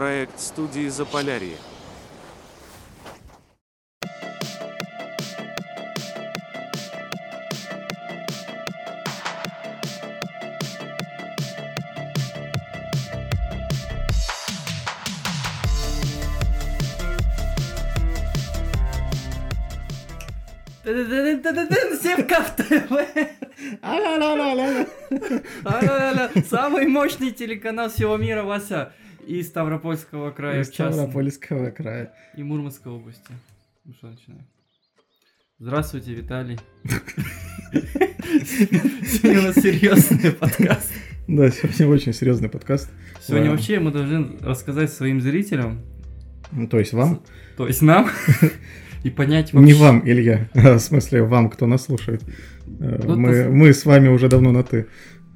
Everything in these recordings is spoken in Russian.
Проект студии Заполярье. Севков ТВ. Самый мощный телеканал всего мира, Вася. И Ставропольского края, частности. Ставропольского края. И Мурманской области. Ну что, начинаем. Здравствуйте, Виталий. Сегодня у нас серьезный подкаст. Да, сегодня очень серьезный подкаст. Сегодня вообще мы должны рассказать своим зрителям, Ну, То есть вам, то есть нам, и понять не вообще- вам, Илья, в смысле вам, кто нас слушает. Э, Ну, Мы, мы с вами уже давно на ты.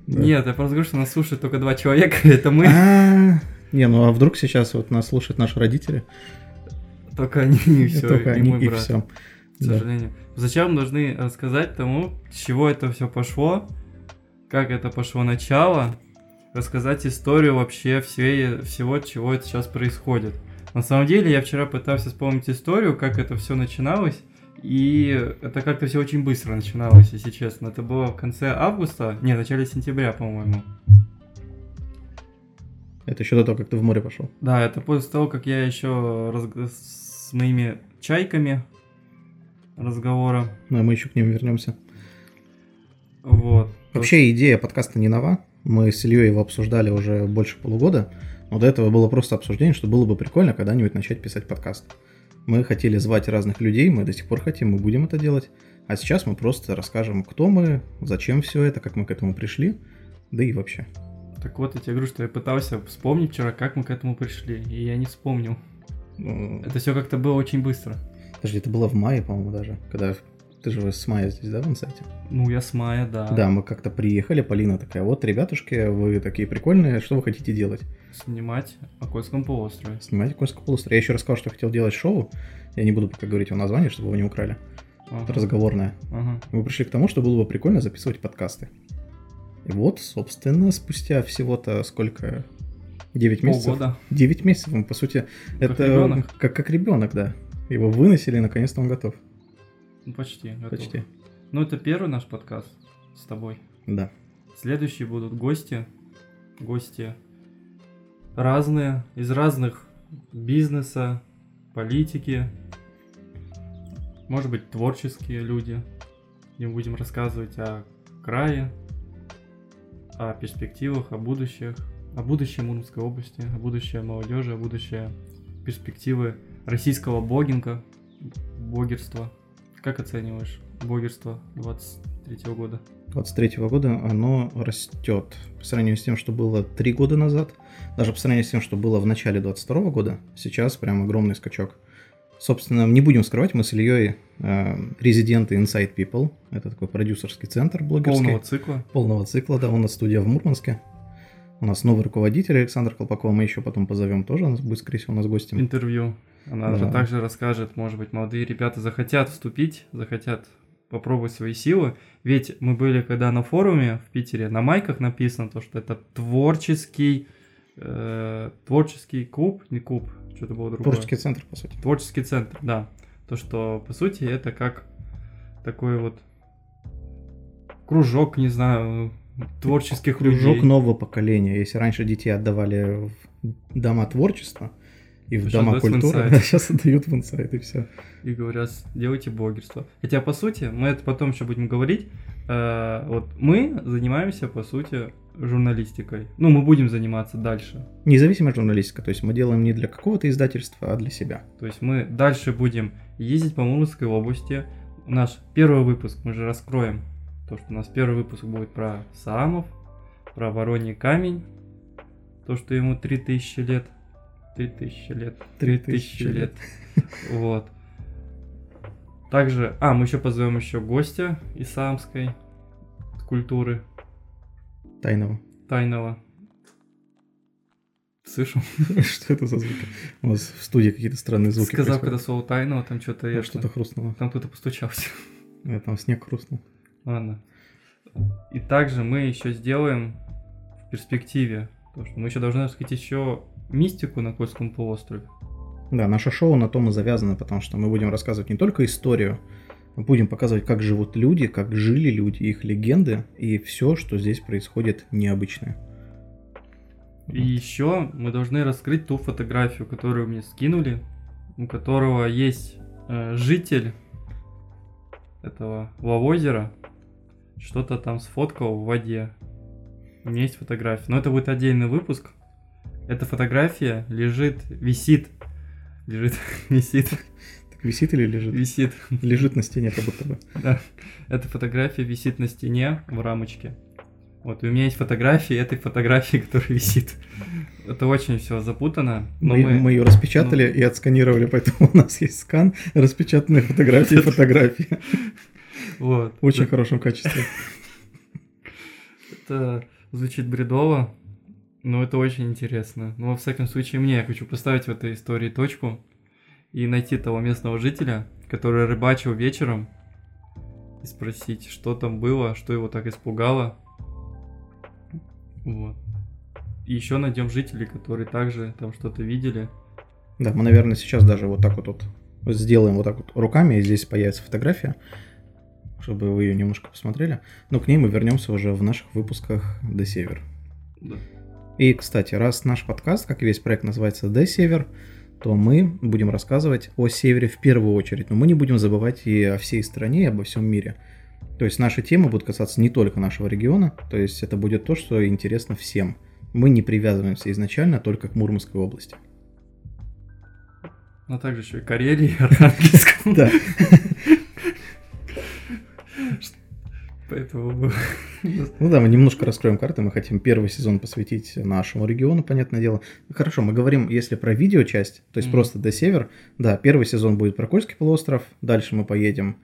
Да. Нет, я просто говорю, что нас слушают только два человека, это мы, А, Не, ну а вдруг сейчас вот нас слушают наши родители? только они и все, Только и они мой и брат. все. к сожалению. Зачем мы должны рассказать тому, с чего это все пошло, как это пошло начало, рассказать историю вообще всей, всего, чего это сейчас происходит. На самом деле, я вчера пытался вспомнить историю, как это все начиналось, и это как-то все очень быстро начиналось, если честно. Это было в конце августа, не, в начале сентября, по-моему. Это еще до того, как ты в море пошел. Да, это после того, как я еще разг- с моими чайками разговора. Но мы еще к ним вернемся. Вот. Вообще идея подкаста не нова. Мы с Ильей его обсуждали уже больше полугода. Но до этого было просто обсуждение, что было бы прикольно когда-нибудь начать писать подкаст. Мы хотели звать разных людей, мы до сих пор хотим, мы будем это делать. А сейчас мы просто расскажем, кто мы, зачем все это, как мы к этому пришли, да и вообще. Так вот, я тебе говорю, что я пытался вспомнить вчера, как мы к этому пришли, и я не вспомнил. Ну, Это все как-то было очень быстро. Подожди, это было в мае, по-моему, даже, когда ты же с мая здесь, да, в инсайте? Ну, я с мая, да. Да, мы как-то приехали, Полина такая, вот, ребятушки, вы такие прикольные, что вы хотите делать? Снимать о Кольском полуострове. Снимать Кольский полуостров. Я еще рассказал, что хотел делать шоу. Я не буду пока говорить его название, чтобы его не украли. Ага. Это разговорное. Ага. Мы пришли к тому, что было бы прикольно записывать подкасты. И вот, собственно, спустя всего-то сколько? 9 месяцев? Полгода. 9 месяцев, ну, по сути, Как это ребенок. как, как ребенок, да. Его выносили, и наконец-то он готов. Ну, почти. готов. Почти. Ну, это первый наш подкаст с тобой. Да. Следующие будут гости. Гости разные, из разных бизнеса, политики. Может быть, творческие люди. Мы будем рассказывать о крае, о перспективах, о будущих, о будущем Мурманской области, о будущем молодежи, о будущем перспективы российского блогинга, блогерства. Как оцениваешь блогерство 23 года? 23 года оно растет. По сравнению с тем, что было 3 года назад, даже по сравнению с тем, что было в начале 22 года, сейчас прям огромный скачок. Собственно, не будем скрывать, мы с Ильей э, резиденты Inside People. Это такой продюсерский центр блогерский. Полного цикла. полного цикла, да, у нас студия в Мурманске. У нас новый руководитель Александр Колпаков, мы еще потом позовем тоже, у нас будет, скорее всего, у нас гостем. интервью. Она Да. же также расскажет, может быть, молодые ребята захотят вступить, захотят попробовать свои силы. Ведь мы были когда на форуме в Питере, на майках написано то, что это творческий, э, творческий клуб, не клуб, что-то было другое. Творческий центр, по сути. Творческий центр, да. То, что, по сути, это как такой вот кружок, не знаю, творческих Кружок людей. нового поколения. Если раньше детей отдавали в дома творчества и в дома в культуры, инсайт. сейчас отдают в инсайт и все. и говорят, делайте блогерство. Хотя, по сути, мы это потом еще будем говорить, э, вот мы занимаемся, по сути, журналистикой. Ну, мы будем заниматься дальше. Независимая журналистика, то есть мы делаем не для какого-то издательства, а для себя. То есть мы дальше будем ездить по Мурманской области. Наш первый выпуск мы же раскроем. То, что у нас первый выпуск будет про Саамов, про Вороний камень. То, что ему 3000 лет. 3000 лет. 3000 лет. Вот. Также, а, мы еще позовем еще гостя из Саамской культуры Тайного. тайного. Слышал? Что это за звуки? У нас в студии какие-то странные звуки Сказал, когда слово тайного, там что-то Ну, я Что-то хрустнуло. Там кто-то постучался. Э, Там снег хрустнул. Ладно. И также мы еще сделаем в перспективе Потому что мы еще должны раскрыть еще мистику на Кольском полуострове. Да, наше шоу на том и завязано, потому что мы будем рассказывать не только историю, мы будем показывать, как живут люди, как жили люди, их легенды и все, что здесь происходит необычное. И еще мы должны раскрыть ту фотографию, которую мне скинули, у которого есть э, житель этого Лавозера, что-то там сфоткал в воде. У меня есть фотография. Но это будет отдельный выпуск. Эта фотография лежит, висит. Лежит, висит. Так висит или лежит? Висит. Лежит на стене, как будто бы. Да. Эта фотография висит на стене в рамочке. Вот, и у меня есть фотографии этой фотографии, которая висит. Это очень все запутано. Но мы, мы, мы ее распечатали ну... и отсканировали, поэтому у нас есть скан, распечатанные фотографии, фотографии. Вот. В очень хорошем качестве. Это звучит бредово, но это очень интересно. Но, во всяком случае, мне я хочу поставить в этой истории точку и найти того местного жителя, который рыбачил вечером, и спросить, что там было, что его так испугало. Вот. И еще найдем жителей, которые также там что-то видели. Да, мы, наверное, сейчас даже вот так вот, вот сделаем вот так вот руками, и здесь появится фотография, чтобы вы ее немножко посмотрели. Но к ней мы вернемся уже в наших выпусках «До Север». Да. И, кстати, раз наш подкаст, как и весь проект, называется «До Север», то мы будем рассказывать о Севере в первую очередь, но мы не будем забывать и о всей стране, и обо всем мире. То есть наши темы будут касаться не только нашего региона, то есть это будет то, что интересно всем. Мы не привязываемся изначально только к Мурманской области. Но также еще и Карелии, Архангельском. Да. Поэтому... Ну да, мы немножко раскроем карты. Мы хотим первый сезон посвятить нашему региону, понятное дело. Хорошо, мы говорим, если про видеочасть, то есть mm-hmm. просто до север. Да, первый сезон будет про Кольский полуостров. Дальше мы поедем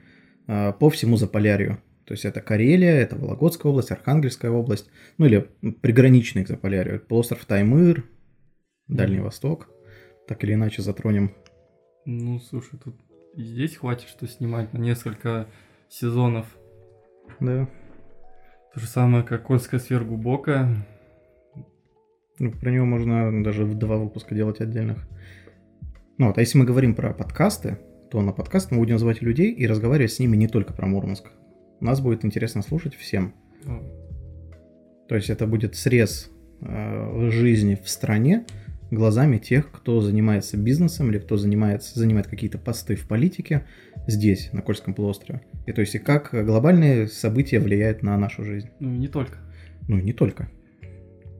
э, по всему Заполярью. То есть это Карелия, это Вологодская область, Архангельская область, ну или приграничный к Заполярью. Полуостров Таймыр, Дальний mm-hmm. Восток. Так или иначе затронем. Ну, слушай, тут здесь хватит что снимать на несколько сезонов да. То же самое, как Кольская сверхглубокая. Ну, про него можно даже в два выпуска делать отдельных. Ну вот, а если мы говорим про подкасты, то на подкаст мы будем звать людей и разговаривать с ними не только про Мурманск. Нас будет интересно слушать всем. О. То есть это будет срез э, жизни в стране глазами тех, кто занимается бизнесом или кто занимается, занимает какие-то посты в политике здесь, на Кольском полуострове. И то есть и как глобальные события влияют на нашу жизнь. Ну и не только. Ну и не только.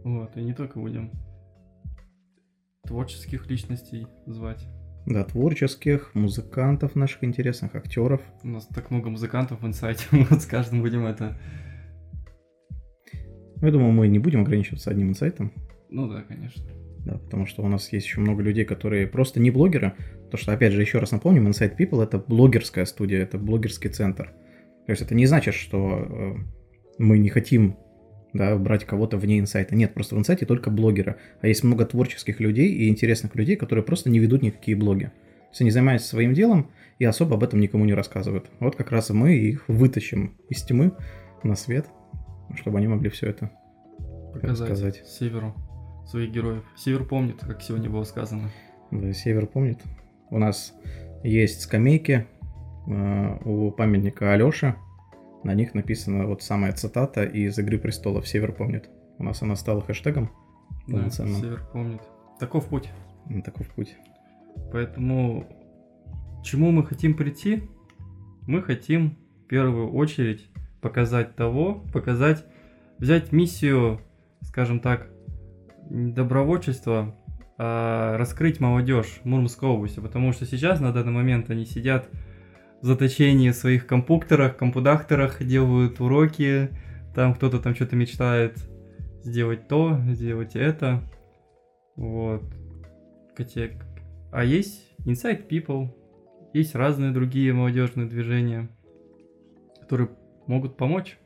Вот, и не только будем творческих личностей звать. Да, творческих, музыкантов наших интересных, актеров. У нас так много музыкантов в инсайте, мы вот с каждым будем это... Ну, я думаю, мы не будем ограничиваться одним инсайтом. Ну да, конечно. Да, потому что у нас есть еще много людей, которые просто не блогеры, Потому что, опять же, еще раз напомним, Inside People — это блогерская студия, это блогерский центр. То есть это не значит, что э, мы не хотим да, брать кого-то вне инсайта. Нет, просто в инсайте только блогеры. А есть много творческих людей и интересных людей, которые просто не ведут никакие блоги. То есть они занимаются своим делом и особо об этом никому не рассказывают. Вот как раз мы их вытащим из тьмы на свет, чтобы они могли все это Показать. Северу своих героев. Север помнит, как сегодня было сказано. Да, Север помнит. У нас есть скамейки э, у памятника Алёши. На них написана вот самая цитата из «Игры престолов» «Север помнит». У нас она стала хэштегом Да, «Север помнит». Таков путь. Таков путь. Поэтому чему мы хотим прийти? Мы хотим в первую очередь показать того, показать, взять миссию, скажем так, добровольчества э, раскрыть молодежь Мурманской области, потому что сейчас на данный момент они сидят в заточении в своих компукторах, компудахторах, делают уроки, там кто-то там что-то мечтает сделать то, сделать это, вот. Хотя, а есть Inside People, есть разные другие молодежные движения, которые могут помочь.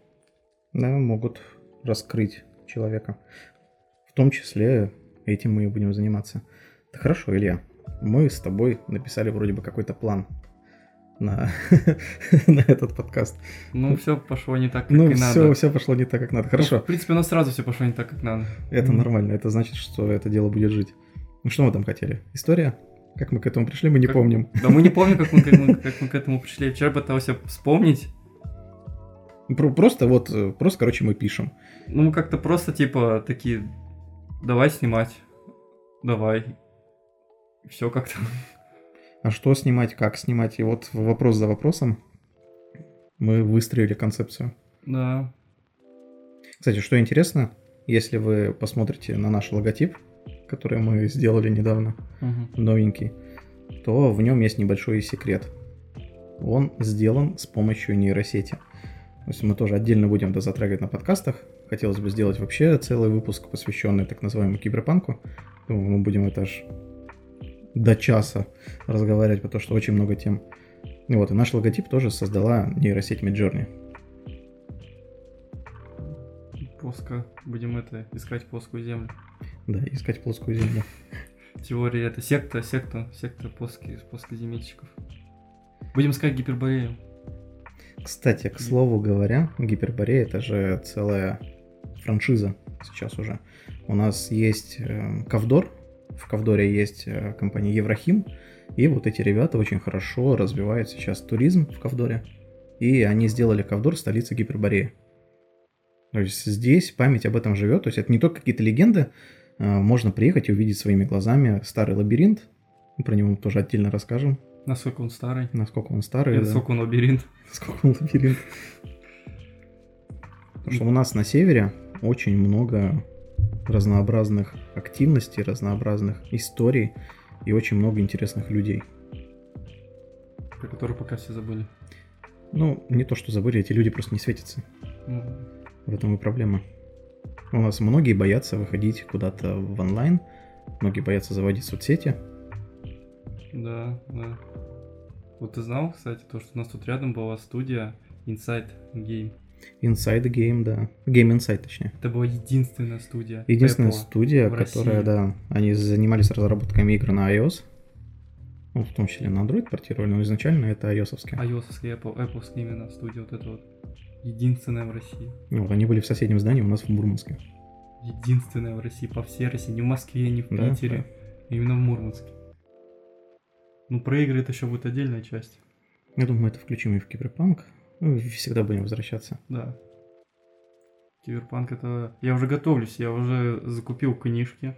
Да, могут раскрыть человека. В том числе этим мы и будем заниматься. Да хорошо, Илья, мы с тобой написали вроде бы какой-то план на, на этот подкаст. Ну, все пошло не так, как Ну, и все, надо. все пошло не так, как надо. Ну, Хорошо, в принципе, у нас сразу все пошло не так, как надо. это Мгм. нормально. Это значит, что это дело будет жить. Ну, что мы там хотели? История? Как мы к этому пришли, мы не Как- помним. Да мы не помним, как мы, как мы- как мы к этому пришли. Вчера пытался вспомнить. Про- Просто вот, э, просто, короче, мы пишем. Ну, мы как-то просто, типа, такие, давай снимать. Давай. Все как-то. А что снимать, как снимать? И вот вопрос за вопросом мы выстроили концепцию. Да. Кстати, что интересно, если вы посмотрите на наш логотип, который мы сделали недавно, Мгм. новенький, то в нем есть небольшой секрет. Он сделан с помощью нейросети. То есть мы тоже отдельно будем это затрагивать на подкастах. Хотелось бы сделать вообще целый выпуск, посвященный так называемому киберпанку. Думаю, мы будем это аж до часа разговаривать, потому что очень много тем. И вот, и наш логотип тоже создала нейросеть Midjourney. Плоско. Будем это, искать плоскую землю. Да, искать плоскую землю. Теория это секта, секта, секта плоских, плоскоземельщиков. Будем искать гиперборею. Кстати, к слову говоря, Гиперборея это же целая франшиза сейчас уже. У нас есть э, Ковдор, в Ковдоре есть э, компания Еврохим, и вот эти ребята очень хорошо развивают сейчас туризм в Ковдоре, и они сделали Ковдор столицей Гипербореи. То есть здесь память об этом живет, то есть это не только какие-то легенды, э, можно приехать и увидеть своими глазами старый лабиринт, про него мы тоже отдельно расскажем, Насколько он старый. насколько он старый. И да. насколько он лабиринт. Сколько он лабиринт? Потому что у нас на севере очень много разнообразных активностей, разнообразных историй и очень много интересных людей. Про который пока все забыли. Ну, не то, что забыли, эти люди просто не светятся. Ну, В этом и проблема. У нас многие боятся выходить куда-то в онлайн, многие боятся заводить соцсети. Да, да. Вот ты знал, кстати, то, что у нас тут рядом была студия Inside Game. Inside Game, да. Game Inside, точнее. Это была единственная студия. Единственная Apple студия, которая, России. да, они занимались разработками игр на iOS. Ну, в том числе на Android портировали, но изначально это ios iOS Apple, Apple именно студия вот эта вот. Единственная в России. Ну, вот они были в соседнем здании у нас в Мурманске. Единственная в России, по всей России. Не в Москве, не в Да, Питере. Именно в Мурманске. Ну, про игры это еще будет отдельная часть. Я думаю, мы это включим и в Киберпанк. Ну, всегда будем возвращаться. Да. Киберпанк это... Я уже готовлюсь, я уже закупил книжки.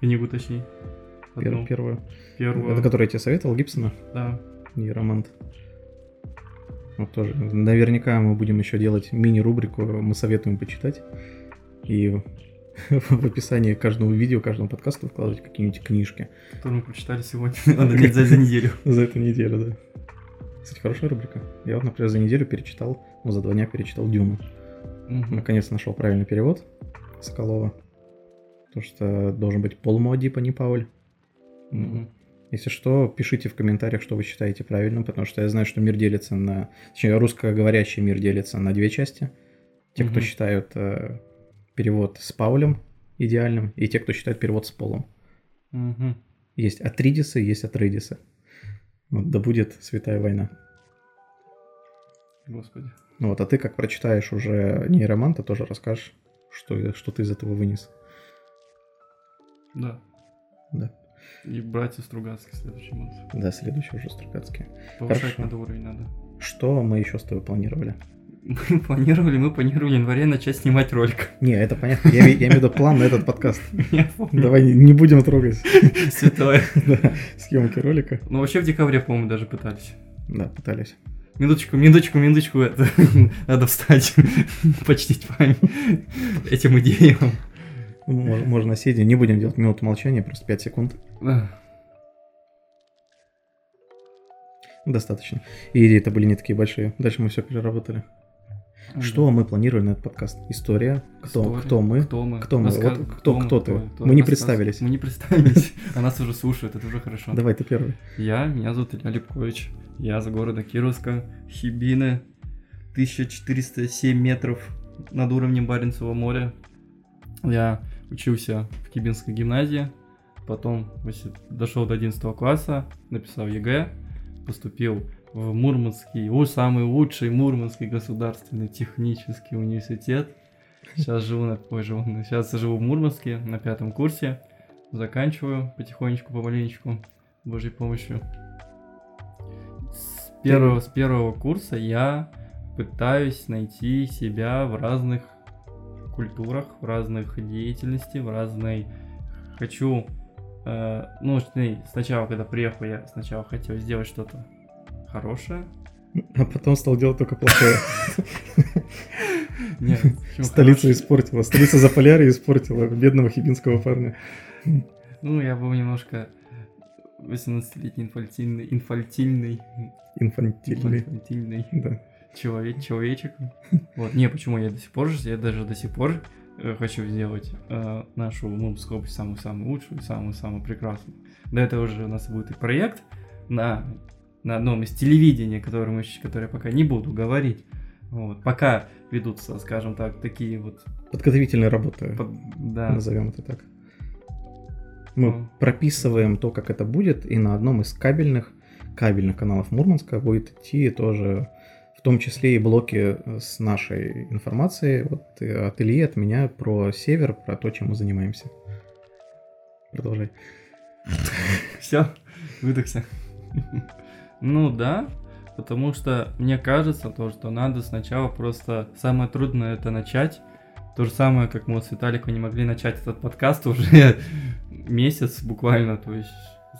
Книгу, точнее. Пер- Одну, первую. первую. Это который я тебе советовал, Гибсона, Да. нейромант. Вот тоже. Наверняка мы будем еще делать мини-рубрику «Мы советуем почитать». И в описании каждого видео, каждого подкаста выкладывать какие-нибудь книжки Которую мы прочитали сегодня. Надо за неделю. за эту неделю, да. Кстати, хорошая рубрика. Я вот, например, за неделю перечитал, ну, за два дня перечитал «Дюну». Мгм. Наконец нашел правильный перевод Соколова. Потому что должен быть Пол Муаддиб, а не Пауль. Мгм. Если что, пишите в комментариях, что вы считаете правильным, потому что я знаю, что мир делится на... Точнее, русскоговорящий мир делится на две части. Те, кто Мгм. считают э, перевод с Паулем идеальным, и те, кто считает перевод с Полом. Мгм. Есть Атридисы, есть Атрейдисы. Вот, да будет святая война. Господи. Ну вот, а ты как прочитаешь уже нейроманта, тоже расскажешь, что, что ты из этого вынес. Да. Да. И братья Стругацкие следующий монт. Да, следующий уже Стругацкий. Повышать Хорошо. надо уровень надо. Что мы еще с тобой планировали? Мы планировали, мы планировали в январе начать снимать ролик. Не, это понятно. Я, я имею в виду план на этот подкаст. Давай не будем трогать Святое. да, съемки ролика. Ну, вообще в декабре, по-моему, даже пытались. Да, пытались. Минуточку, минуточку, минуточку, это, надо встать, почтить память этим идеям. Мож- Можно сидя, не будем делать минуту молчания, просто 5 секунд. Достаточно. И идеи-то были не такие большие. Дальше мы все переработали. Что мы планировали на этот подкаст? История. Кто, История. кто мы? Кто мы? Кто мы? Вот кто- кто ты? кто- Мы не представились. Мы не представились. А нас уже слушают, это уже хорошо. Давай, ты первый. Я, меня зовут Илья Липкович. Я из города Кировска, Хибины, 1407 метров над уровнем Баренцева моря. Я учился в Кибинской гимназии, потом дошел до 11 класса, написал ЕГЭ, поступил в Мурманский, самый лучший Мурманский государственный технический университет. Сейчас живу на, ой, живу, сейчас живу в Мурманске на пятом курсе. Заканчиваю потихонечку, помаленечку, Божьей помощью. С первого, с первого курса я пытаюсь найти себя в разных культурах, в разных деятельности, в разной... Хочу... Э, ну, сначала, когда приехал, я сначала хотел сделать что-то хорошее. А потом стал делать только плохое. Нет, Столицу испортила. Столица Заполярья испортила бедного хибинского парня. Ну, я был немножко 18-летний инфантильный, инфантильный, инфантильный, инфантильный да. человек, человечек. Вот, не, почему я до сих пор, я даже до сих пор э, хочу сделать э, нашу Мумскую область самую-самую лучшую, самую-самую прекрасную. До этого уже у нас будет и проект на, на одном из телевидения, который, мы, который я пока не буду говорить. Вот, пока ведутся, скажем так, такие вот... Подготовительные работы, под, да. назовем это так. Мы прописываем то, как это будет, и на одном из кабельных, кабельных каналов Мурманска будет идти тоже, в том числе и блоки с нашей информацией вот, от Ильи, от меня про север, про то, чем мы занимаемся. Продолжай. Все, выдохся. Ну да, потому что мне кажется то, что надо сначала просто... Самое трудное это начать, то же самое, как мы с Виталиком не могли начать этот подкаст уже месяц буквально. То есть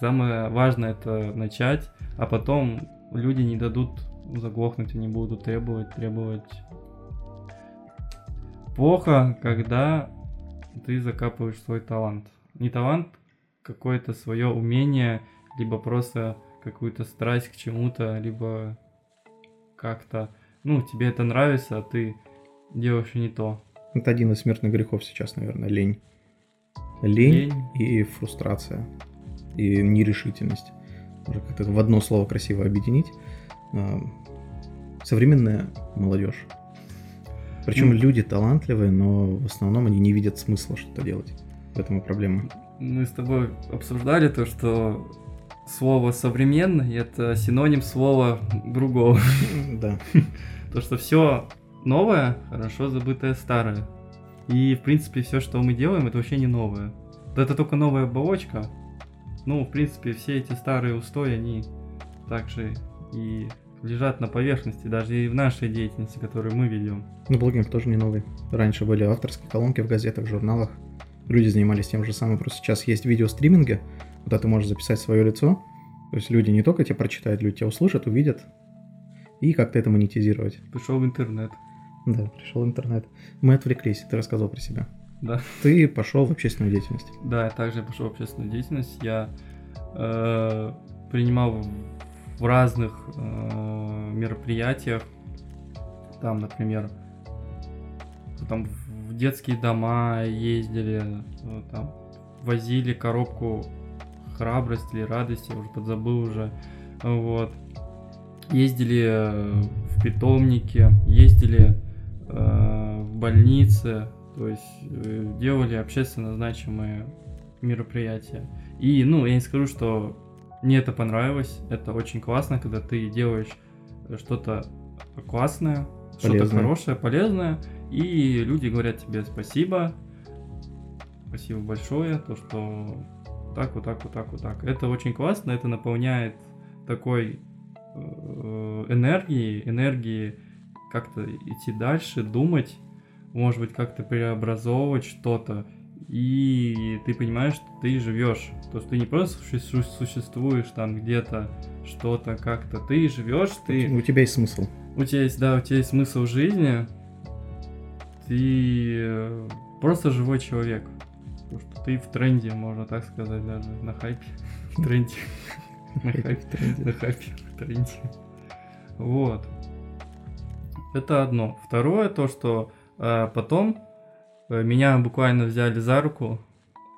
самое важное это начать, а потом люди не дадут заглохнуть, они будут требовать, требовать. Плохо, когда ты закапываешь свой талант. Не талант, какое-то свое умение, либо просто какую-то страсть к чему-то, либо как-то, ну, тебе это нравится, а ты делаешь не то. Это один из смертных грехов сейчас, наверное, лень. Лень, лень. и фрустрация. И нерешительность. Можно как-то в одно слово красиво объединить. А, современная молодежь. Причем mm. люди талантливые, но в основном они не видят смысла что-то делать. В этом и проблема. Мы с тобой обсуждали то, что слово современный это синоним слова другого. Да. То, что все новое, хорошо забытое старое. И, в принципе, все, что мы делаем, это вообще не новое. Это только новая оболочка. Ну, в принципе, все эти старые устои, они также и лежат на поверхности, даже и в нашей деятельности, которую мы ведем. Ну, блогинг тоже не новый. Раньше были авторские колонки в газетах, в журналах. Люди занимались тем же самым, просто сейчас есть видеостриминги, куда ты можешь записать свое лицо. То есть люди не только тебя прочитают, люди тебя услышат, увидят, и как-то это монетизировать. Пришел в интернет. Да, пришел интернет. Мы отвлеклись, ты рассказал про себя. Да. Ты пошел в общественную деятельность. Да, я также пошел в общественную деятельность. Я э, принимал в разных э, мероприятиях. Там, например, там в детские дома ездили, э, там возили коробку храбрости или радости, уже подзабыл уже. Вот. Ездили э, в питомники, ездили Э, в больнице, то есть э, делали общественно значимые мероприятия. И, ну, я не скажу, что мне это понравилось, это очень классно, когда ты делаешь что-то классное, что-то хорошее, полезное, и люди говорят тебе спасибо, спасибо большое, то, что так, вот так, вот так, вот так. Это очень классно, это наполняет такой э, энергией, энергией как-то идти дальше, думать, может быть, как-то преобразовывать что-то, и ты понимаешь, что ты живешь, то есть ты не просто существуешь там где-то, что-то как-то, ты живешь, ты... У тебя есть смысл. У тебя есть, да, у тебя есть смысл жизни, ты э, просто живой человек. Потому что ты в тренде, можно так сказать, даже на хайпе. В тренде. На хайпе, на хайпе, в тренде. Вот. Это одно. Второе, то, что э, потом э, меня буквально взяли за руку,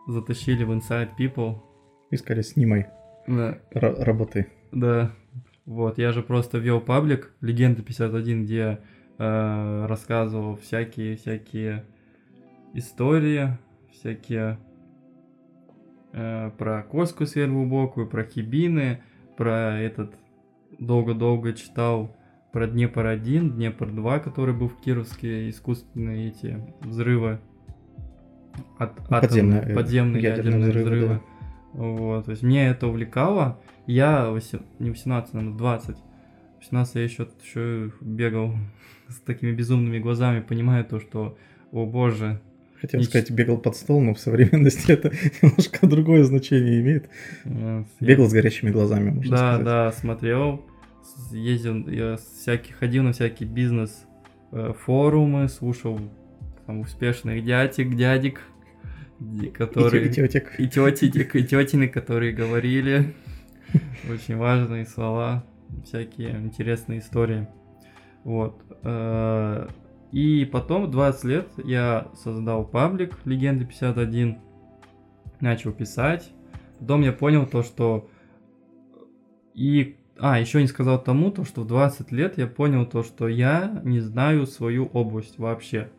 затащили в Inside People. И сказали, снимай. Да. Р- работай. Да. Вот, я же просто вел паблик Легенда 51, где э, рассказывал всякие-всякие истории, всякие э, про Кольскую сверхглубокую, про Кибины, про этот долго-долго читал про Днепр-1, Днепр-2, который был в Кировске, искусственные эти взрывы. От, Подземные, атомные- э, подземные ядерные ядерные, взрывы, взрывы. Вот, то есть мне это увлекало. Я не 18, наверное, 20. В 18 я еще, еще бегал с такими безумными глазами, понимая то, что, о боже, Хотел Нич- сказать, бегал под стол, но в современности это немножко другое значение имеет. э, я- Бегал с горящими глазами, можно Да, сказать. да, смотрел, с- ездил, я всякий, ходил на всякие бизнес э, форумы, слушал там успешных дядек, дядек, И которые... и тетек. И тетенек, и тетины, которые говорили очень важные слова, всякие интересные истории. Вот. И потом, в 20 лет, я создал паблик Легенды 51, начал писать. Потом я понял то, что... И... А, еще не сказал тому, то, что в 20 лет я понял то, что я не знаю свою область вообще.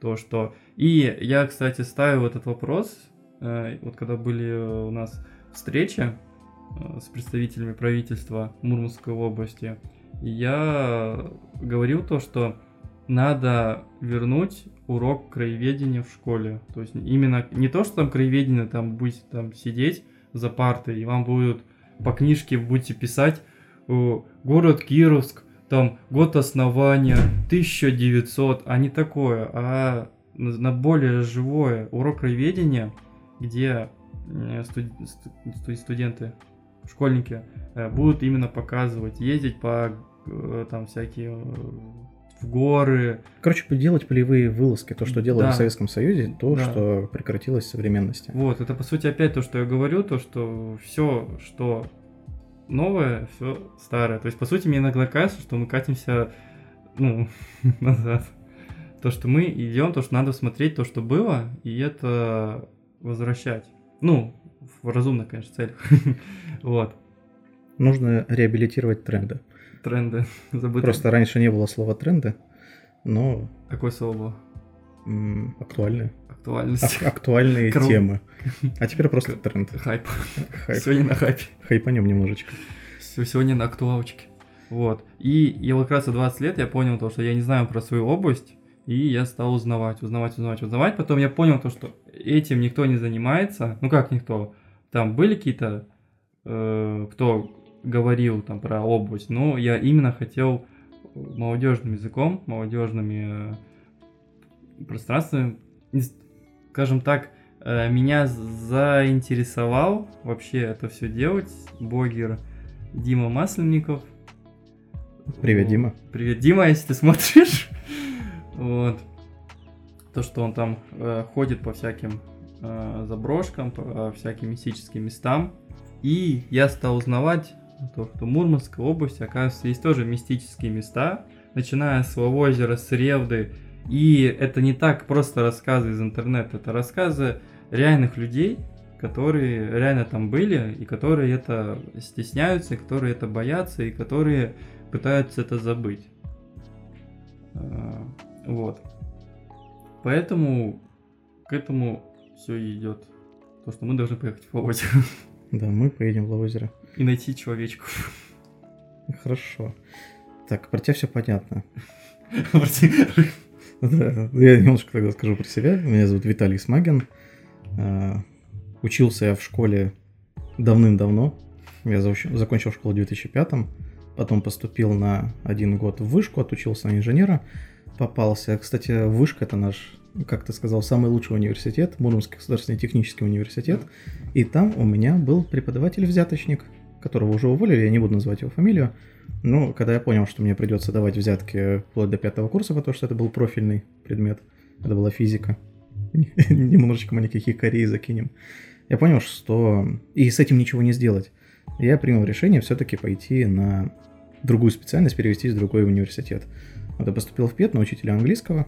То, что... И я, кстати, ставил этот вопрос, э, вот когда были у нас встречи э, с представителями правительства Мурманской области, я говорил то, что надо вернуть урок краеведения в школе. То есть именно не то, что там краеведение, там будете там сидеть за партой, и вам будут по книжке будете писать э, город Кировск, там год основания 1900, а не такое, а на более живое урок краеведения, где э, студ- сту- студенты, школьники э, будут именно показывать, ездить по там всякие в горы, Короче, делать полевые вылазки, то, что делали Да. в Советском Союзе, то, Да. что прекратилось в современности. Вот, это по сути опять то, что я говорю, то, что все, что новое, все старое. То есть, по сути, мне иногда кажется, что мы катимся, ну, назад. То, что мы идем, то, что надо смотреть то, что было, и это возвращать. Ну, в разумных, конечно, целях. Вот, Нужно реабилитировать тренды. Тренды забытые. Просто раньше не было слова тренды, но Какое слово было? м, актуальные. Актуальность. Ак- актуальные Кру- темы. А теперь просто К- тренд. Хайп. Хайп. Сегодня на хайпе. Хайпанем немножечко. Сегодня на актуалочке. Вот. И я вот как раз в 20 лет я понял то, что я не знаю про свою область, и я стал узнавать, узнавать, узнавать, узнавать. Потом я понял то, что этим никто не занимается. Ну как никто? Там были какие-то, э, кто говорил там про область, но я именно хотел молодежным языком, молодежными э, пространствами, скажем так, э, меня заинтересовал вообще это все делать блогер Дима Масленников. Привет. Дима. Привет, Дима, если ты смотришь. Вот. То, что он там э, ходит по всяким э, заброшкам, по всяким мистическим местам. И я стал узнавать то, что в Мурманской области, оказывается, есть тоже мистические места, начиная с озера, с Ревды. И это не так просто рассказы из интернета, это рассказы реальных людей, которые реально там были, и которые это стесняются, и которые это боятся, и которые пытаются это забыть. А, Вот. Поэтому к этому все идет. То, что мы должны поехать в озеро Да, мы поедем в озеро. И найти человечку. Хорошо. Так, про тебя все понятно. Да, я немножко тогда скажу про себя. Меня зовут Виталий Смагин. А, Учился я в школе давным-давно. Я закончил школу в 2005 Потом поступил на один год в вышку, отучился на инженера. Попался. Кстати, вышка это наш, как ты сказал, самый лучший университет, Мурманский государственный технический университет. И там у меня был преподаватель-взяточник, которого уже уволили, я не буду называть его фамилию. Но когда я понял, что мне придется давать взятки вплоть до пятого курса, потому что это был профильный предмет, это была физика, немножечко мы никаких корей закинем, я понял, что и с этим ничего не сделать. Я принял решение все-таки пойти на другую специальность, перевестись в другой университет. Вот я поступил в ПЕТ на учителя английского.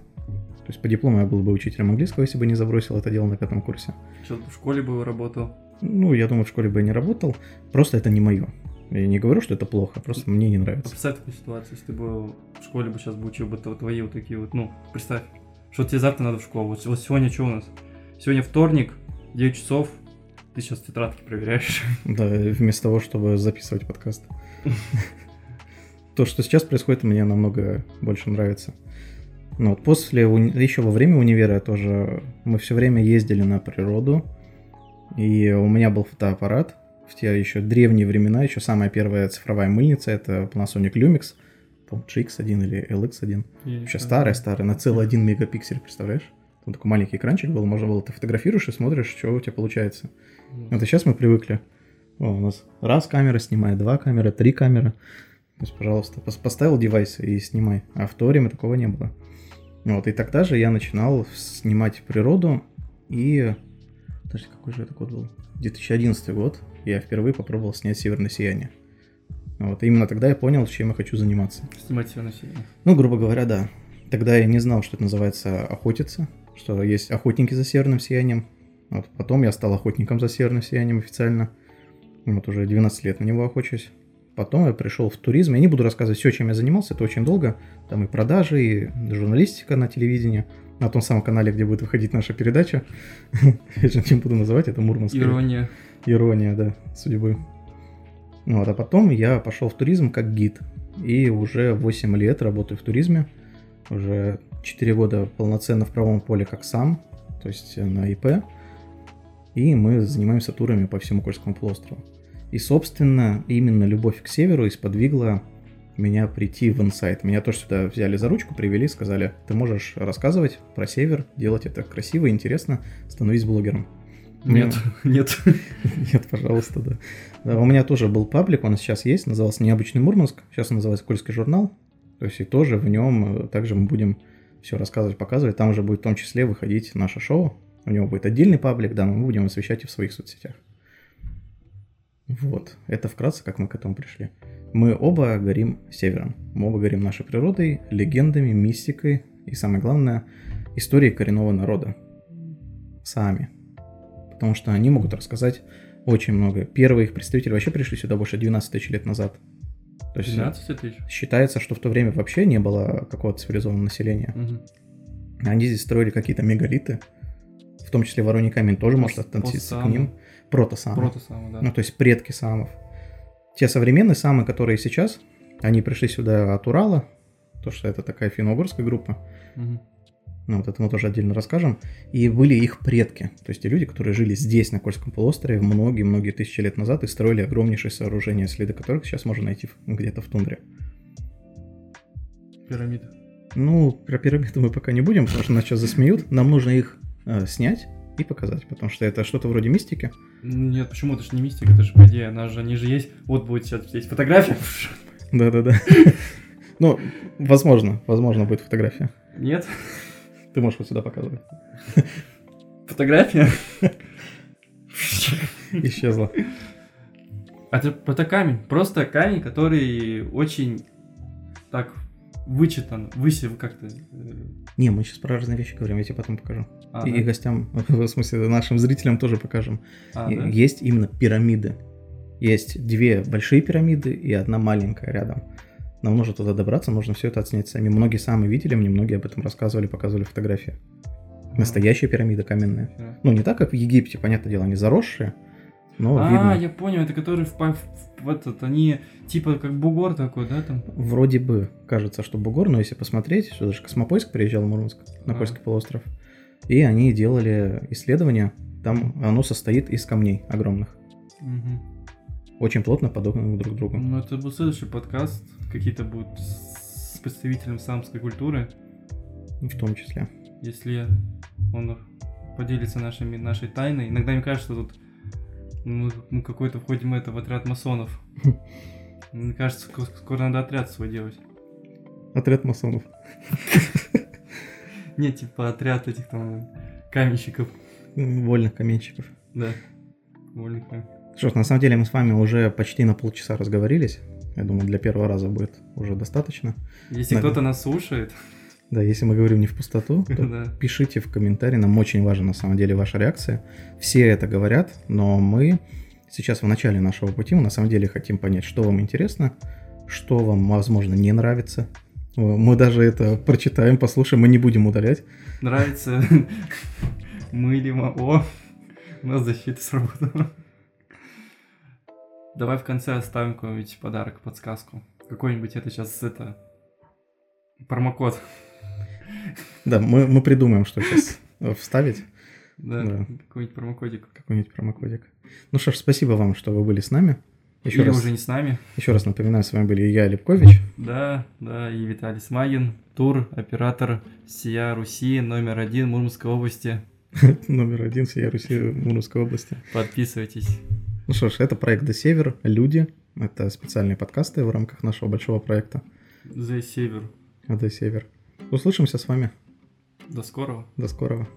То есть по диплому я был бы учителем английского, если бы не забросил это дело на пятом курсе. Что в школе бы работал? Ну, я думаю, в школе бы я не работал. Просто это не мое. Я не говорю, что это плохо, просто мне не нравится. Представь такую ситуацию, если ты бы в школе бы сейчас бы учил бы тв- твои вот такие вот, ну, представь, что тебе завтра надо в школу. Вот, вот сегодня что у нас? Сегодня вторник, 9 часов, ты сейчас тетрадки проверяешь. Да, вместо того, чтобы записывать подкаст. то, что сейчас происходит, мне намного больше нравится. Ну, вот после, еще во время универа тоже мы все время ездили на природу, и у меня был фотоаппарат в те еще древние времена, еще самая первая цифровая мыльница, это Panasonic Lumix, по-моему, GX1 или LX1. Еще старая, старая, на целый один мегапиксель, представляешь? Там такой маленький экранчик был, можно было, ты фотографируешь и смотришь, что у тебя получается. Вот и сейчас мы привыкли. О, у нас раз камера снимает, два камеры, три камеры. То есть, пожалуйста, пос- поставил девайс и снимай. А в то время такого не было. Вот, и тогда же я начинал снимать природу, и... Подожди, какой же это год был? 2011 год. Я впервые попробовал снять «Северное сияние». Вот, и именно тогда я понял, чем я хочу заниматься. Снимать на себе. Ну, грубо говоря, да. Тогда я не знал, что это называется охотиться, что есть охотники за северным сиянием. Вот, потом я стал охотником за северным сиянием официально. Вот уже 12 лет на него охочусь. Потом я пришел в туризм. Я не буду рассказывать все, чем я занимался, это очень долго. Там и продажи, и журналистика на телевидении. На том самом канале, где будет выходить наша передача. Я же не буду называть, это Мурманск. Ирония. Ирония, да, судьбы. Ну Вот, а потом я пошел в туризм как гид. И уже 8 лет работаю в туризме. Уже 4 года полноценно в правом поле как сам, то есть на ИП. И мы занимаемся турами по всему Кольскому полуострову. И, собственно, именно любовь к северу и сподвигла меня прийти в инсайт. Меня тоже сюда взяли за ручку, привели, сказали, ты можешь рассказывать про север, делать это красиво интересно, становись блогером. Нет, нет. Нет, пожалуйста, да. Да, У меня тоже был паблик, он сейчас есть, назывался «Необычный Мурманск», сейчас он называется «Кольский журнал». То есть и тоже в нем э, также мы будем все рассказывать, показывать. Там же будет в том числе выходить наше шоу. У него будет отдельный паблик, да, но мы будем освещать и в своих соцсетях. Вот, это вкратце, как мы к этому пришли. Мы оба горим севером. Мы оба горим нашей природой, легендами, мистикой и, самое главное, историей коренного народа. Сами. Потому что они могут рассказать очень много. Первые их представители вообще пришли сюда больше 12 тысяч лет назад. То есть 12 тысяч? считается, что в то время вообще не было какого-то цивилизованного населения. Мгм. Они здесь строили какие-то мегалиты, в том числе Вороньий камень тоже может Пос- относиться к ним. Протосамы. Прото самое, да. Ну, то есть предки самов. Те современные самы, которые сейчас, они пришли сюда от Урала, то что это такая финно-угорская группа, Мгм. ну, вот это мы тоже отдельно расскажем, и были их предки, то есть те люди, которые жили здесь, на Кольском полуострове, многие-многие тысячи лет назад и строили огромнейшие сооружения, следы которых сейчас можно найти где-то в тундре. Пирамида. Ну, про пирамиды мы пока не будем, потому что нас сейчас засмеют. Нам нужно их э, снять и показать, потому что это что-то вроде мистики. Нет, почему? Это же не мистика, это же по идее, она же, они же есть. Вот будет сейчас здесь фотография. Да-да-да. Ну, возможно, возможно будет фотография. Нет? Ты можешь вот сюда показывать. Фотография? Исчезла. А Это, это камень. Просто камень, который очень так вычитан, высев как-то. Не, мы сейчас про разные вещи говорим, я тебе потом покажу. А, и, да? гостям, в смысле, нашим зрителям тоже покажем. А, И- да? Есть именно пирамиды. Есть две большие пирамиды и одна маленькая рядом. Нам нужно туда добраться, нужно все это отснять сами. Многие сами видели, мне многие об этом рассказывали, показывали фотографии. Настоящие пирамиды каменные. Да. Ну, не так, как в Египте, понятное дело, они заросшие, но а, видно. я понял, это которые в, в- в этот, они типа как бугор такой, да, там? Вроде бы кажется, что бугор, но если посмотреть, сюда же Космопоиск приезжал в Мурманск, на А. Кольский полуостров, и они делали исследования, там оно состоит из камней огромных, Мгм. очень плотно подогнанных друг к другу. Ну, это был следующий подкаст. Какие-то будут с представителем самской культуры. В том числе. Если он поделится нашими, нашей тайной. Иногда мне кажется, что тут мы, мы какой-то входим это в отряд масонов. Мне кажется, ск- скоро надо отряд свой делать. Отряд масонов. Не, типа отряд этих там каменщиков. Вольных каменщиков. Да. Вольных камен- Что ж, на самом деле мы с вами уже почти на полчаса разговорились. Я думаю, для первого раза будет уже достаточно. Если кто-то нас слушает, Да, если мы говорим не в пустоту, то пишите в комментарии, нам очень важна на самом деле ваша реакция. Все это говорят, но мы сейчас в начале нашего пути, мы на самом деле хотим понять, что вам интересно, что вам, возможно, не нравится. Мы даже это прочитаем, послушаем, мы не будем удалять. Нравится мылимо. О, у нас защита сработала. Давай в конце оставим какой-нибудь подарок, подсказку. Какой-нибудь это сейчас это промокод. Да, мы, мы придумаем, что сейчас вставить. Да, Да. какой-нибудь промокодик. Какой-нибудь промокодик. Ну что ж, спасибо вам, что вы были с нами. Еще Или раз, уже не с нами. еще раз напоминаю, с вами были я, Лепкович. Да, да, и Виталий Смагин, тур, оператор Сия Руси, номер один Мурманской области. Номер один всей Руси Мурманской области. Подписывайтесь. Ну что ж, это проект «До Север», «Люди». Это специальные подкасты в рамках нашего большого проекта За север. «До Север». Услышимся с вами. До скорого. До скорого.